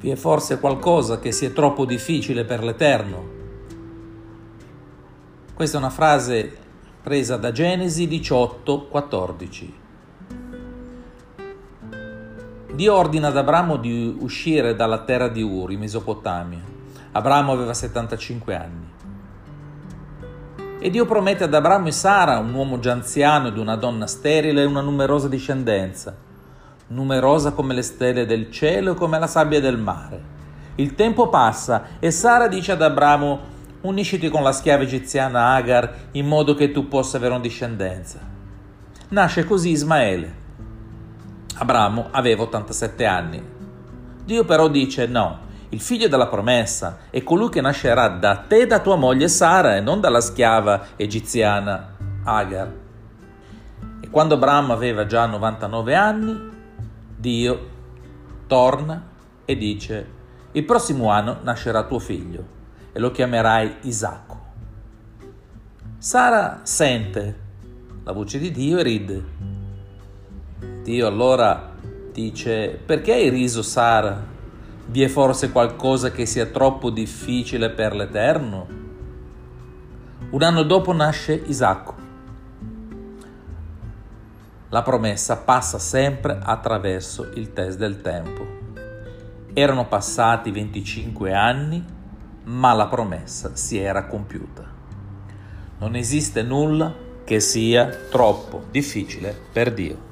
Vi è forse qualcosa che sia troppo difficile per l'Eterno? Questa è una frase presa da Genesi 18, 14. Dio ordina ad Abramo di uscire dalla terra di Ur, in Mesopotamia. Abramo aveva 75 anni. E Dio promette ad Abramo e Sara, un uomo già anziano ed una donna sterile, una numerosa discendenza, numerosa come le stelle del cielo e come la sabbia del mare. Il tempo passa e Sara dice ad Abramo, unisciti con la schiava egiziana Agar in modo che tu possa avere una discendenza. Nasce così Ismaele. Abramo aveva 87 anni. Dio però dice no, il figlio della promessa è colui che nascerà da te e da tua moglie Sara e non dalla schiava egiziana Agar. E quando Abramo aveva già 99 anni, Dio torna e dice, il prossimo anno nascerà tuo figlio e lo chiamerai Isacco. Sara sente la voce di Dio e ride. Dio allora dice, perché hai riso Sara? Vi è forse qualcosa che sia troppo difficile per l'Eterno? Un anno dopo nasce Isacco. La promessa passa sempre attraverso il test del tempo. Erano passati 25 anni, ma la promessa si era compiuta. Non esiste nulla che sia troppo difficile per Dio.